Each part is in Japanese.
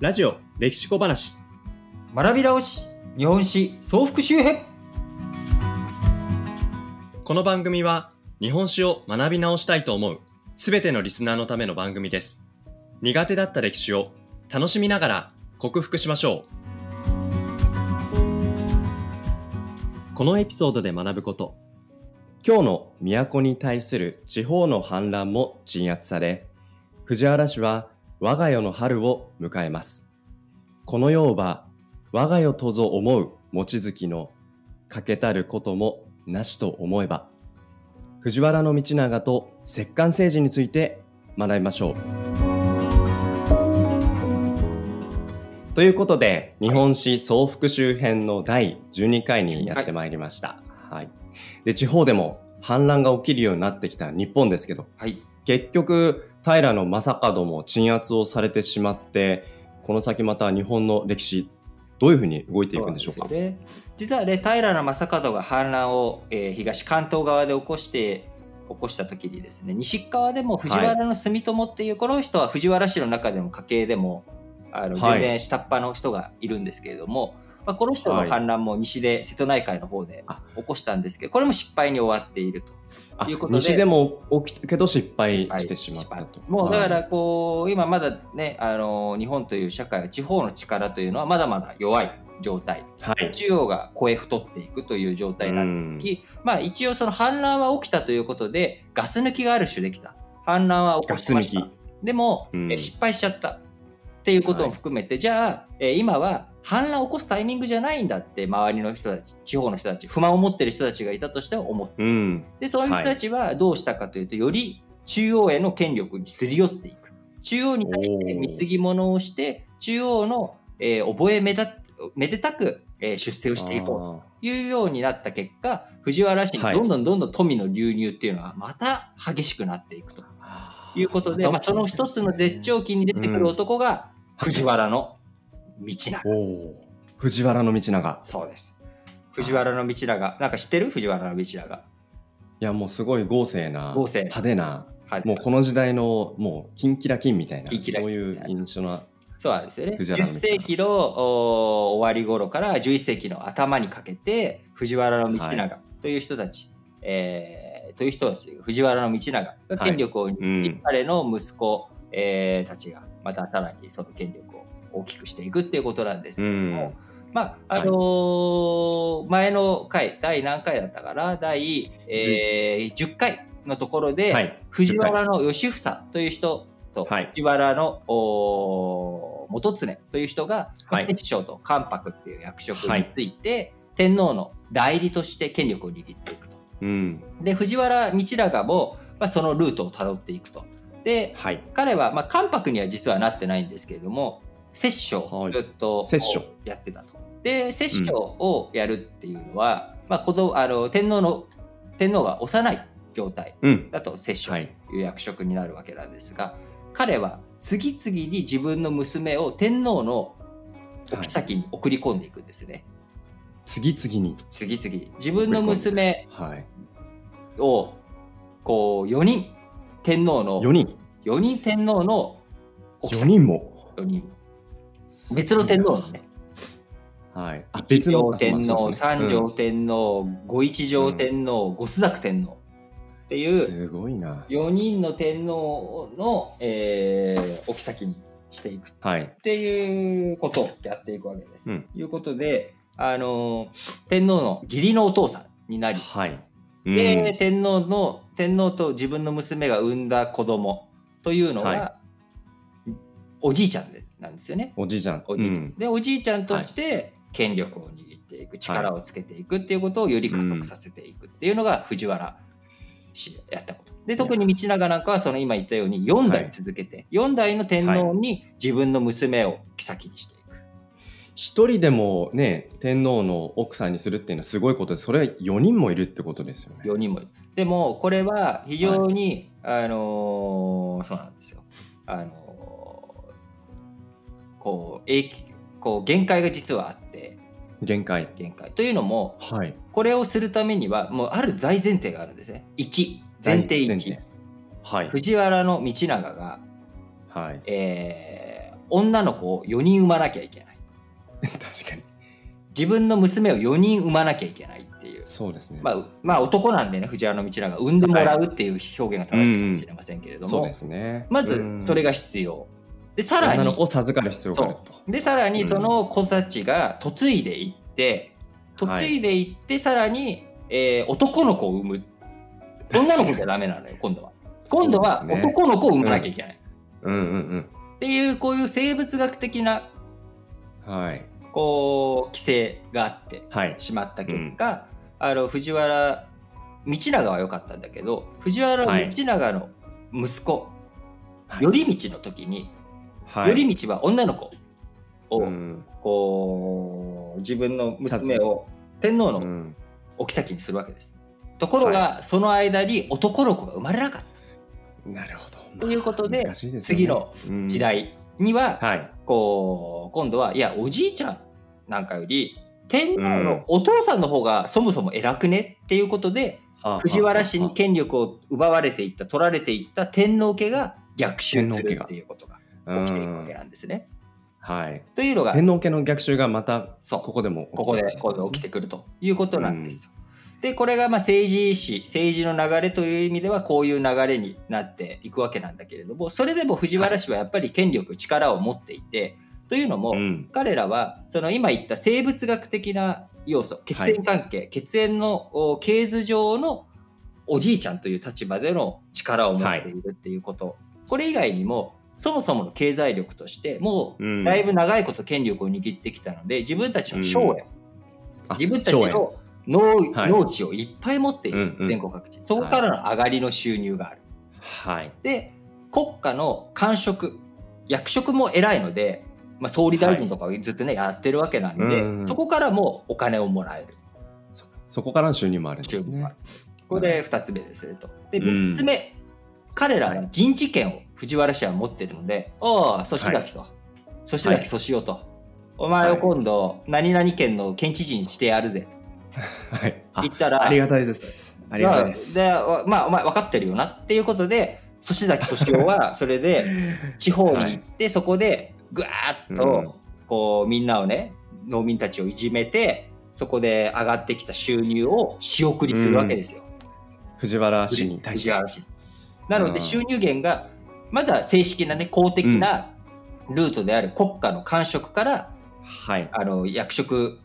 ラジオ歴史小話。学び直し日本史総復習編。この番組は日本史を学び直したいと思うすべてのリスナーのための番組です。苦手だった歴史を楽しみながら克服しましょう。このエピソードで学ぶこと。今日の都に対する地方の反乱も鎮圧され藤原氏は我が世の春を迎えますこの世は我が世とぞ思う望月の欠けたることもなしと思えば藤原道長と摂関政治について学びましょう。ということで日本史総復習編の第12回にやってまいりました。はい、で地方でも反乱が起きるようになってきた日本ですけどはい結局平将門も鎮圧をされてしまってこの先また日本の歴史どういうふうに動いていくんでしょうか？ね。実はね平将門が反乱を、えー東関東側で起こして起こした時にですね西側でも藤原住友っていう、この人は藤原氏の中でも家系でもあのはい。全然下っ端の人がいるんですけれども、まあ、この人の反乱も西で瀬戸内海の方であ。起こしたんですけどこれも失敗に終わっていると。いうことで。西でも起きたけど失敗してしまったはい。と。もうだかはらこう今まだねあの日本という社会は地方の力というのはまだまだ弱い状態。い、はい。中央が超え太っていくという状態になってうん。いき、まあ一応その反乱は起きたということでガス抜きがある種できた。反乱は起こしました。ガス抜でも、うん。え失敗しちゃったっていうことも含めて、じゃあ、えー今は反乱を起こすタイミングじゃないんだって周りの人たち地方の人たち不満を持ってる人たちがいたとしては思ってうん。でそういう人たちはどうしたかというと、より中央への権力にすり寄っていく。中央に対して貢ぎ物をして中央の、えー覚えめだめでたく、えー出世をしていこうというようになった結果藤原氏にはい。どんどんどんどん富の流入っていうのはまた激しくなっていくとあいうことで、まあ、その一つの絶頂期に出てくる男が藤原の道長、藤原道長。そうです。藤原の道長。なんか知ってる？藤原の道長。いやもうすごい豪勢な豪勢。派手なはいもうこの時代のもうキンキラキンみたいなキンキそういう印象なそうなんですよね。藤原道10長世紀のお終わり頃から11世紀の頭にかけて藤原道長という人たち、えーという人たち。藤原道長が権力を握り、うん。彼の息子、えーたちがまたさらにその権力を大きくしていくっていうことなんですけうども、ん。まああのー前の回第何回だったかな？第、えー10回のところで、はい。藤原の義房という人と、はい。藤原の元常という人が、はい。鉄将と関白っていう役職について、天皇の代理として権力を握っていくと。うん。で藤原道長も、まあ、そのルートをたどっていくと。ではい。彼は、まあ、関白には実はなってないんですけれども摂政はい。をずっとやってたと。で摂政をやるっていうのは、まあ、子供あの天皇の天皇が幼い状態うん。だと摂政はい。という役職になるわけなんですが、彼は次々に自分の娘を天皇のお妃に送り込んでいくんですね。次々に。次々。に自分の娘はい。をこう4人天皇の4人。4人天皇の奥4さん。人も。4人。別の天皇のね。はい。あ一別の条天皇三条天皇五一条天皇五朱雀天皇。ってうんいうすごいな。4人の天皇の、えー、お妃にしていく。っはい。ていうことをやっていくわけです。うん。ということで、あの天皇の義理のお父さんになり、はいで天皇の天皇と自分の娘が産んだ子供というのは、はおじいちゃんでなんですよね。おじいちゃん。おじいちゃん。うん。でおじいちゃんとして権力を握っていく力をつけていくっていうことをより加速させていくっていうのが藤原氏がやったこと。で特に道長なんかはその今言ったように4代続けて、4代の天皇に自分の娘を妃にしていく。一人でもね天皇の奥さんにするっていうのはすごいことですそれは4人もいるってことですよね。4人も。いるでもこれは非常に、あのーそうなんですよ。あのーこう影響こう限界が実はあって。限界。限界。というのもはい。これをするためにはもうある大前提があるんですね。1前提1はい。藤原の道長が、はい。えー女の子を4人産まなきゃいけない 確かに。自分の娘を4人産まなきゃいけないっていう。そうですね。まあ、まあ男なんでね藤原道長が産んでもらうっていう表現が正しいかもしれませんけれども、そうですね。まずそれがが必要。でさらに。女の子を授かる必要があると。でさらにその子たちが嫁いでいって嫁いでいってさらに、えー男の子を産む。女の子じゃダメなのよ 今度は。今度は男の子を産まなきゃいけない、うん。うん。っていうこういう生物学的なうん。はい。こう規制があってはい。しまった結果、あの藤原道長は良かったんだけど藤原はい道長の息子、はい頼道の時に、はい。頼道は女の子を、うんこう自分の娘を天皇のうんお妃にするわけです。ところが、その間に男の子が生まれなかっなるほど。ということで次のうんた時代には、はい。こう今度はいやおじいちゃんなんかより天皇のお父さんの方がそもそも偉くねっていうことで、藤原氏に権力を奪われていった取られていった天皇家が逆襲するっていうことが起きていくわけなんですね。はい。というのが天皇家の逆襲がまたここでもここで今度起きてくるということなんですよ。でこれがまあ政治史政治の流れという意味ではこういう流れになっていくわけなんだけれどもそれでも藤原氏はやっぱり権力力を持っていてというのも、うん。彼らはその今言った生物学的な要素血縁関係、血縁のお系図上のおじいちゃんという立場での力を持っているっていうこと、これ以外にもそもそもの経済力としてもううん。だいぶ長いこと権力を握ってきたので自分たちの荘園、あ自分たちの農,、はい。農地をいっぱい持っている、うんうん。全国各地そこからの上がりの収入がある。はい。で国家の官職役職も偉いので、まあ、総理大臣とかをずっとね、やってるわけなんで、うんうんそこからもお金をもらえる。そそこからの収入もあるんですね。これ2つ目ですねと。でうん。3つ目、彼らは陣地権を藤原氏は持ってるので「おおそしらきと」そしらきそしおと」お前を今度何々県の県知事にしてやるぜ」はい。あと言ったらありがたいです。ありがたいです。まあ、でわまあお前分かってるよなっていうことで粗崎そしおは それで地方に行って、そこでぐわーっと、うんこうみんなをね農民たちをいじめてそこで上がってきた収入を仕送りするわけですよ。藤原氏に対して。藤原氏なのうんで収入源がまずは正式なね公的なルートである国家の官職から、はい。あの役職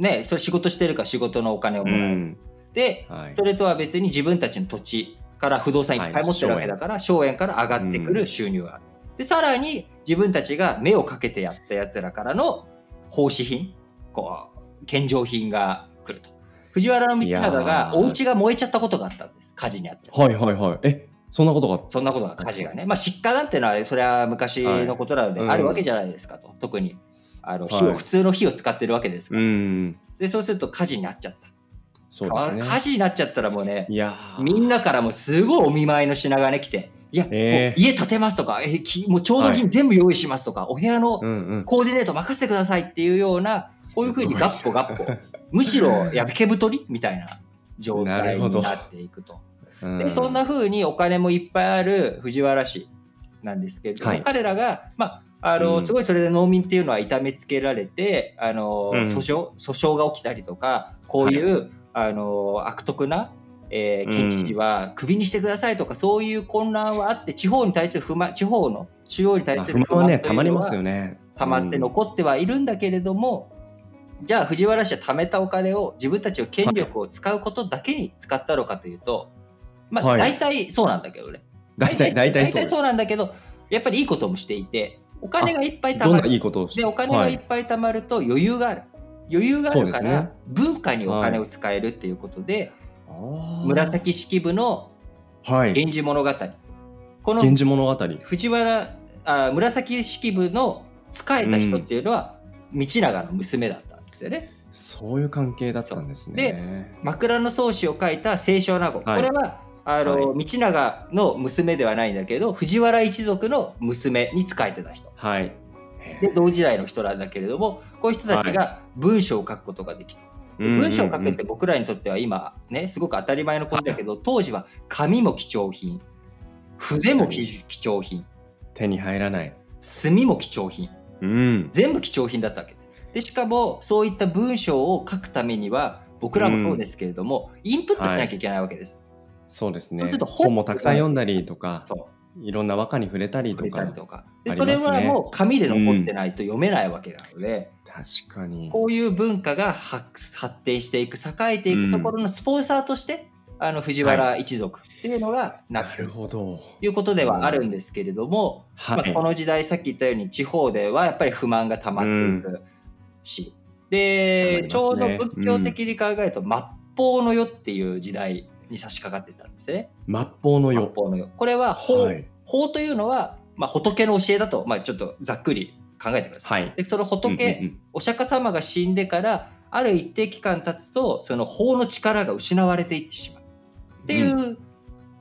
ねそれ仕事してるから仕事のお金をうもらえる。ん。ではいそれとは別に自分たちの土地から不動産いっぱい持ってるわけだから、荘園から上がってくる収入がある。で、さらに自分たちが目をかけてやったやつらからの奉仕品、こう、献上品が来ると。藤原道長がーお家が燃えちゃったことがあったんです。火事にあっちゃって。はいはいはい。え、そんなことがそんなことが火事がね。まあ、失火なんてのは、それは昔のことなのではいあるわけじゃないですかと。特に、あの、火を、はい普通の火を使ってるわけですかうら。ん。で、そうすると火事になっちゃった。そうですね。火事になっちゃったらもうね、いやーみんなからもすごいお見舞いの品がね来て、いや、えー家建てますとか、えきもう調度品全部用意しますとか、お部屋の。コーディネート任せてくださいっていうような、こういうふうに ガッポガッポ、むしろ焼け太りみたいな状態になっていくと。うん。でそんなふうにお金もいっぱいある藤原氏なんですけれども、はい。彼らが、まあ、あの、うん。すごいそれで農民っていうのは痛めつけられて、あの、うん。訴訟、訴訟が起きたりとか、こういう、あの、悪徳な、えー県知事はクビにしてくださいとか、そういう混乱はあって、地方に対する不満、地方の中央に対まあする不満はね、たまりますよね。溜まって残ってはいるんだけれども、じゃあ藤原氏は貯めたお金を自分たちの権力を使うことだけに使ったのかというと、まあはい大体そうなんだけどね。大体、大体そう。そうなんだけど、やっぱりいいこともしていて、お金がいっぱい貯どんないいまる。ことで、お金がいっぱい貯まると余裕がある。余裕があるから文化にお金を使えるっていうことで、あー紫式部のはい。源氏物語。この源氏物語。藤原あ紫式部の仕えた人っていうのは、道長の娘だったんですよね。そういう関係だったんですね。枕草子を書いた清少納言、はいこれはあの、はい。道長の娘ではないんだけど藤原一族の娘に仕えてた人。はい。で同時代の人なんだけれどもこういう人たちが文章を書くことができた、うん文章を書くって僕らにとっては今ねすごく当たり前のことだけど、当時は紙も貴重品。筆も貴貴重品。手に入らない。墨も貴重品。うん。全部貴重品だったわけ。ですでしかもそういった文章を書くためには僕らもそうですけれども、インプットしなきゃいけないわけです、そうですね。本本もたくさん読んだりとか、いろんな和歌に触れたりとか。りとかであそれはもう紙で残ってないと読めないわけなので、確かに。こういう文化が発発展していく栄えていくところのスポンサーとして、あの藤原一族っていうのがなってるるほど。ということではあるんですけれども、はい。まあ、この時代さっき言ったように地方ではやっぱり不満が溜まっていくし、で、ちょうど仏教的に考えると末法の世っていう時代に差し掛かってたんですね。末法の末世。法の世。これは法、はい。法というのは、まあ、仏の教えだと、まあ、ちょっとざっくり考えてください。はい。でその仏、うんうんうんお釈迦様が死んでからある一定期間経つとその法の力が失われていってしまうっていう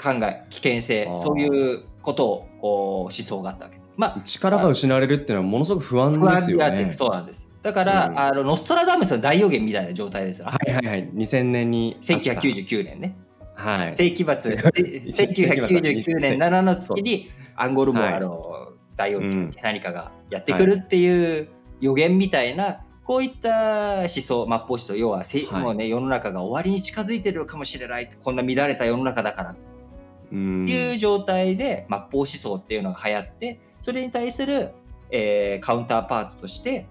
考え、危険性そういうことをこう思想があったわけです。まあ力が失われるっていうのはものすごく不安不ですよね。そうなんです。だから、うんあのノストラダムスの大予言みたいな状態ですよ。はいはいはい。2000年にあった。1999年ね。はい。世紀末、1999年7の月にアンゴルモアの大予うん。言、何かがやってくるっていう予言みたいな、こういった思想、末法思想、要はせ、はい。もうね、世の中が終わりに近づいてるかもしれない、こんな乱れた世の中だからうん。という状態で、末法思想っていうのが流行って、それに対する、えーカウンターパートとして、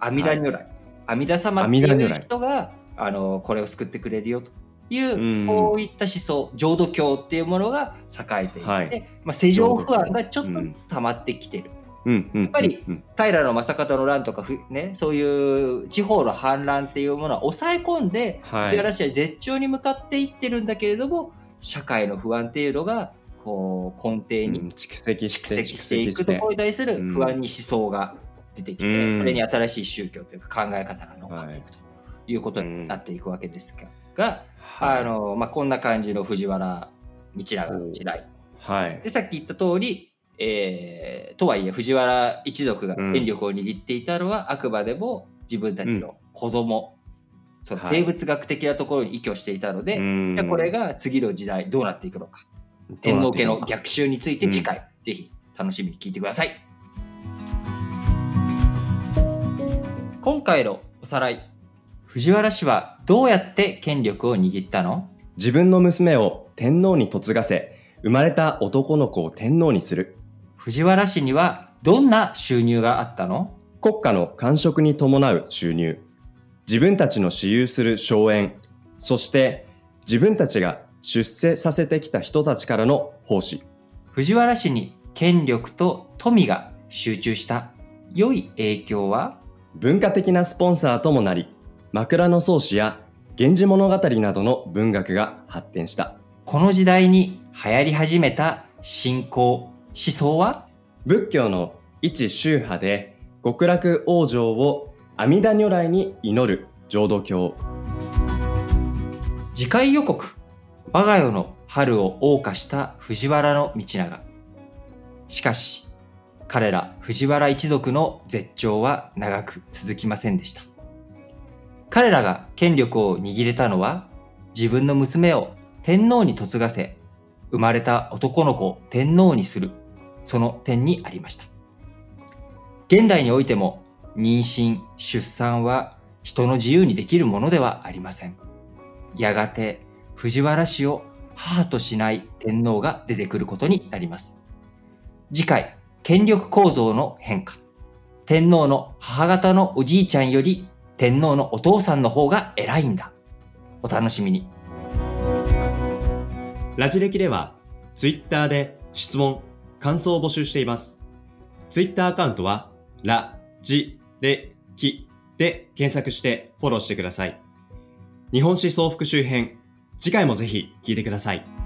阿弥陀如来、阿弥陀様っていう人が、あの、これを救ってくれるよという、うんこういった思想、浄土教っていうものが栄えていて、はいまあ、世情不安がちょっとずつ溜まってきてる。うんうん。やっぱり、平将門の乱とかふ、ね、そういう地方の反乱っていうものは抑え込んで、はい。藤原氏は絶頂に向かっていってるんだけれども、社会の不安っていうのが、こう、根底にうん蓄積していくところに対する不安に思想が出てきて、うんそれに新しい宗教というか考え方が乗っかっていくということになっていくわけですが、がはいあのまあ、こんな感じの藤原道長の時代。はい。でさっき言った通り、えーとはいえ藤原一族が権力を握っていたのは、あくまでも自分たちの子供、その生物学的なところに依拠していたので、うんじゃあこれが次の時代どうなっていくのか天皇家の逆襲について次回、ぜひ楽しみに聞いてください。今回のおさらい。藤原氏はどうやって権力を握ったの？自分の娘を天皇に嫁がせ、生まれた男の子を天皇にする。藤原氏にはどんな収入があったの？国家の官職に伴う収入。自分たちの私有する荘園。そして、自分たちが出世させてきた人たちからの奉仕。藤原氏に権力と富が集中した良い影響は？文化的なスポンサーともなり、枕草子や源氏物語などの文学が発展した。この時代に流行り始めた信仰、思想は？仏教の一宗派で極楽往生を阿弥陀如来に祈る浄土教。次回予告我が世の春を謳歌した藤原道長しかし彼ら藤原一族の絶頂は長く続きませんでした彼らが権力を握れたのは自分の娘を天皇に嫁がせ生まれた男の子を天皇にするその点にありました現代においても妊娠出産は人の自由にできるものではありませんやがて藤原氏を母としない天皇が出てくることになります。次回、権力構造の変化。天皇の母方のおじいちゃんより天皇のお父さんの方が偉いんだ。お楽しみに。ラジ歴では、ツイッターで質問、感想を募集しています。ツイッターアカウントは、ラジレキで検索してフォローしてください。日本史総復習編、次回もぜひ聞いてください。